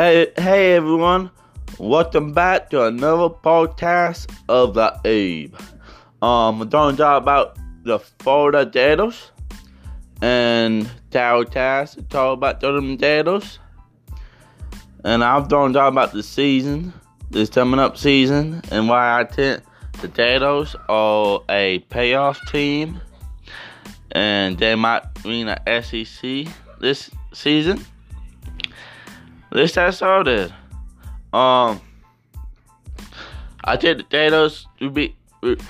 Hey, hey everyone. Welcome back to another podcast of the Abe. Um, I'm talking about the Florida Gators and Tower Task to talk about the Gators. And I'm going to talk about the season, this coming up season, and why I think the Gators are a payoff team and they might win the SEC this season. Let's get started. Um, I think the Gators would be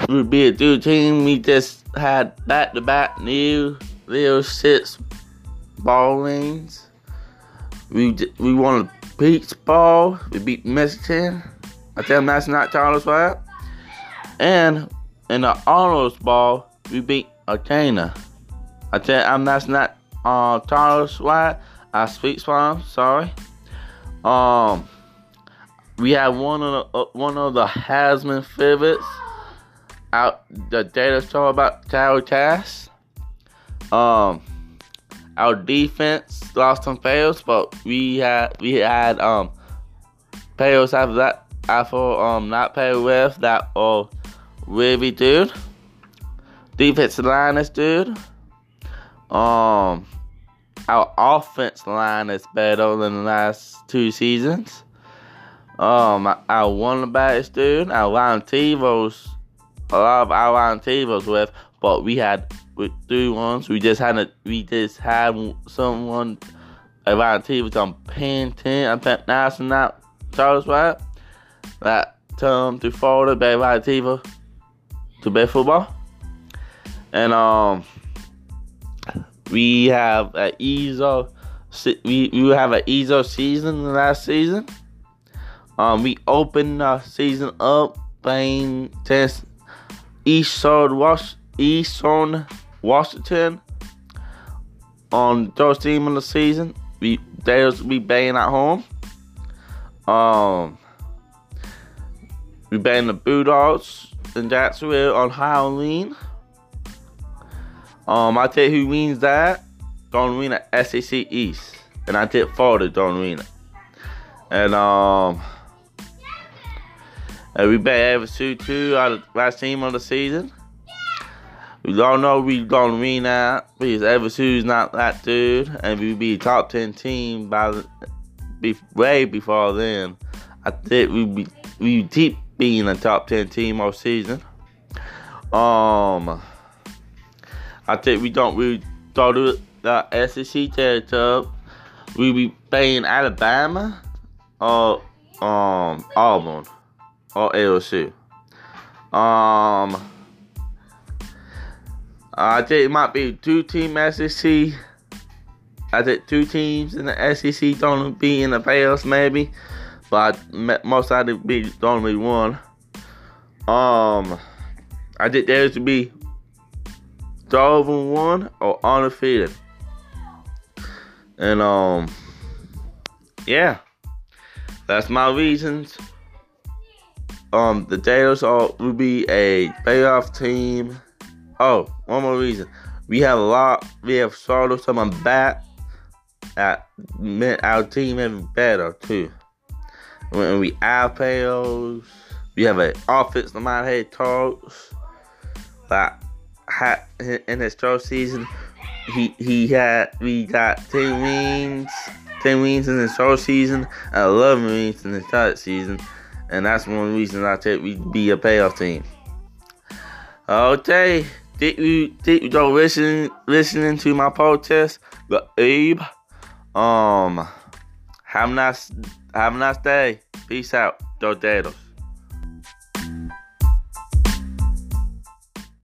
would be a good team. We just had back to back new little six ballings. We we won a Peach Bowl. We beat Michigan. I tell them that's not Charles White. And in the Honors Ball, we beat Arcana. I tell I'm that's not uh Charles White. I speak from sorry. Um, we have one of the uh, one of the Heisman favorites out the data show about Tower Task. Um, our defense lost some fails, but we had we had um fails after that after um not pay with that uh really dude. Defensive line is dude. Um our offense line is better than the last two seasons. Um, our one backs, dude, our line Tevos, a lot of our line Tevos with, but we had with three ones. We just had a, we just had someone around Tevos on Penn 10 and Penn National not Charles White that come to back around Tevos to play football. And um we have an EZO. We we have an EZO season last season. Um, we opened the season up playing test Eastern Was Eastern Washington on third team of the season. We there's we banging at home. Um, we banged the Bulldogs in Jacksonville on Halloween. Um, I tell you who wins that. Don't win the SEC East. And I tip Florida don't win it. And um and we bet FSU two out of last team of the season. We don't know we gonna win that because FSU's not that dude and we be top ten team by the, be, way before then. I think we be we keep being a top ten team all season. Um I think we don't really to the SEC territory. We be playing Alabama or um Auburn or LSU. Um, I think it might be two team SEC. I think two teams in the SEC don't be in the playoffs maybe, but most likely be only one. Um, I think there's to be 12 and 1 or undefeated. And um yeah. That's my reasons. Um the Gators are will be a playoff team. Oh, one more reason. We have a lot we have of someone back that meant our team even better too. When we have players, we have an offensive mind head coach that had in his third season, he he had we got ten wins, ten wins in his third season, and eleven wins in his third season, and that's one reason I think we'd be a playoff team. Okay, did you did you go listening listening to my podcast, the Abe? Um, have a nice have a nice day. Peace out, Dordados.